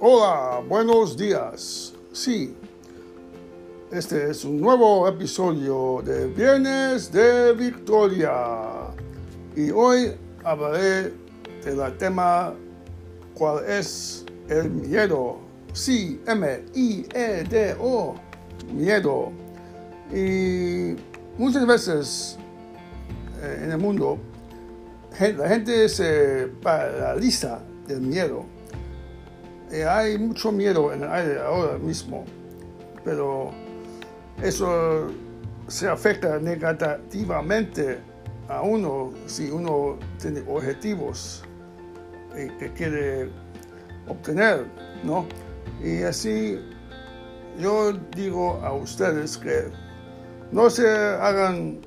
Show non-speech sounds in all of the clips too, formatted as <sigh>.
Hola, buenos días. Sí, este es un nuevo episodio de Viernes de Victoria. Y hoy hablaré del tema cuál es el miedo. Sí, M-I-E-D-O, miedo. Y muchas veces eh, en el mundo la gente se paraliza del miedo. Eh, hay mucho miedo en el aire ahora mismo, pero eso se afecta negativamente a uno si uno tiene objetivos eh, que quiere obtener, ¿no? Y así yo digo a ustedes que no se hagan,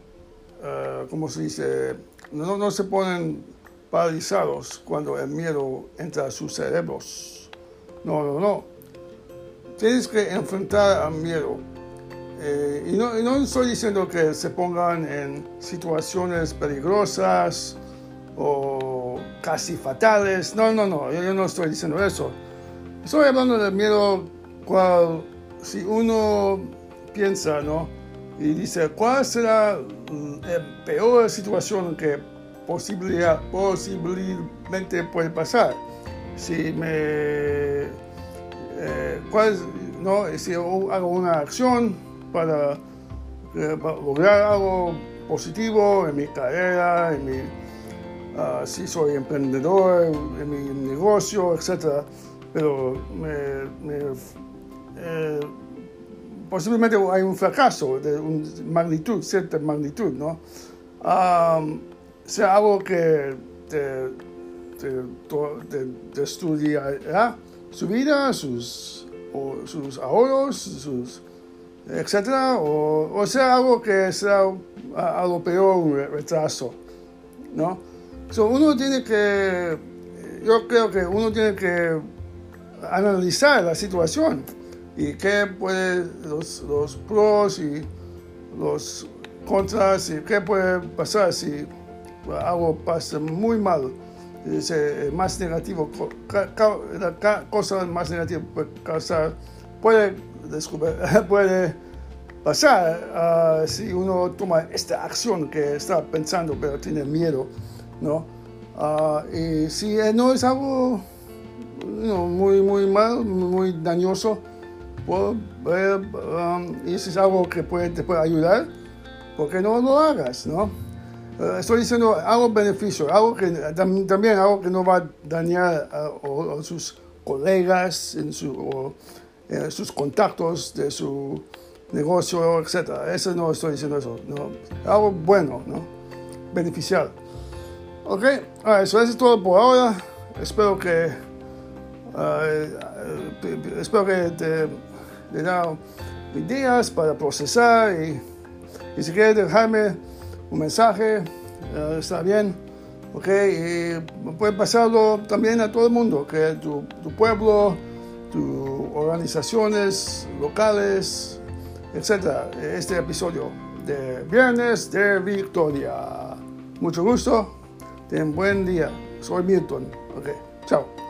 uh, ¿cómo se dice? No, no se ponen paralizados cuando el miedo entra a sus cerebros. No, no, no. Tienes que enfrentar al miedo. Eh, y, no, y, no, estoy diciendo que se pongan en situaciones peligrosas o casi fatales. No, no, no. Yo, yo no estoy diciendo eso. Estoy hablando del miedo cual si uno piensa, ¿no? Y dice, ¿cuál será la peor situación que posiblemente puede pasar? Si me... Eh, ¿cuál, no? Si hago una acción para, eh, para, lograr algo positivo en mi carrera, en mi, uh, si soy emprendedor, en mi negocio, etc. Pero me, me eh, posiblemente hay un fracaso de magnitud, cierta magnitud, ¿no? Sea algo que te, te, destruirá su vida, sus, sus ahorros, sus, etcétera, o, sea algo que sea algo peor, un retraso, ¿no? So, uno tiene que, yo creo que uno tiene que analizar la situación y qué puede, los, los pros y los contras y qué puede pasar si algo pasa muy mal, dice, más negativo, cosa más negativa puede causar, <laughs> puede, pasar uh, si uno toma esta acción que está pensando pero tiene miedo, ¿no? Uh, y si no es algo muy, muy mal, muy dañoso, pues, y si es algo que puede, te puede ayudar, ¿por qué no lo hagas? ¿no? Uh, estoy diciendo algo beneficio, algo que también algo que no va a dañar a, sus colegas, en o, eh, sus contactos de su negocio, etc. Eso no estoy diciendo eso, ¿no? algo bueno, ¿no? Ok, eso es todo por ahora. Espero que uh, espero que te le da ideas para procesar y, y si quieres dejarme un mensaje, está bien, ok, y puede pasarlo también a todo el mundo, que tu, tu pueblo, tus organizaciones locales, etcétera, este episodio de Viernes de Victoria. Mucho gusto, ten buen día, soy Milton, ok, chao.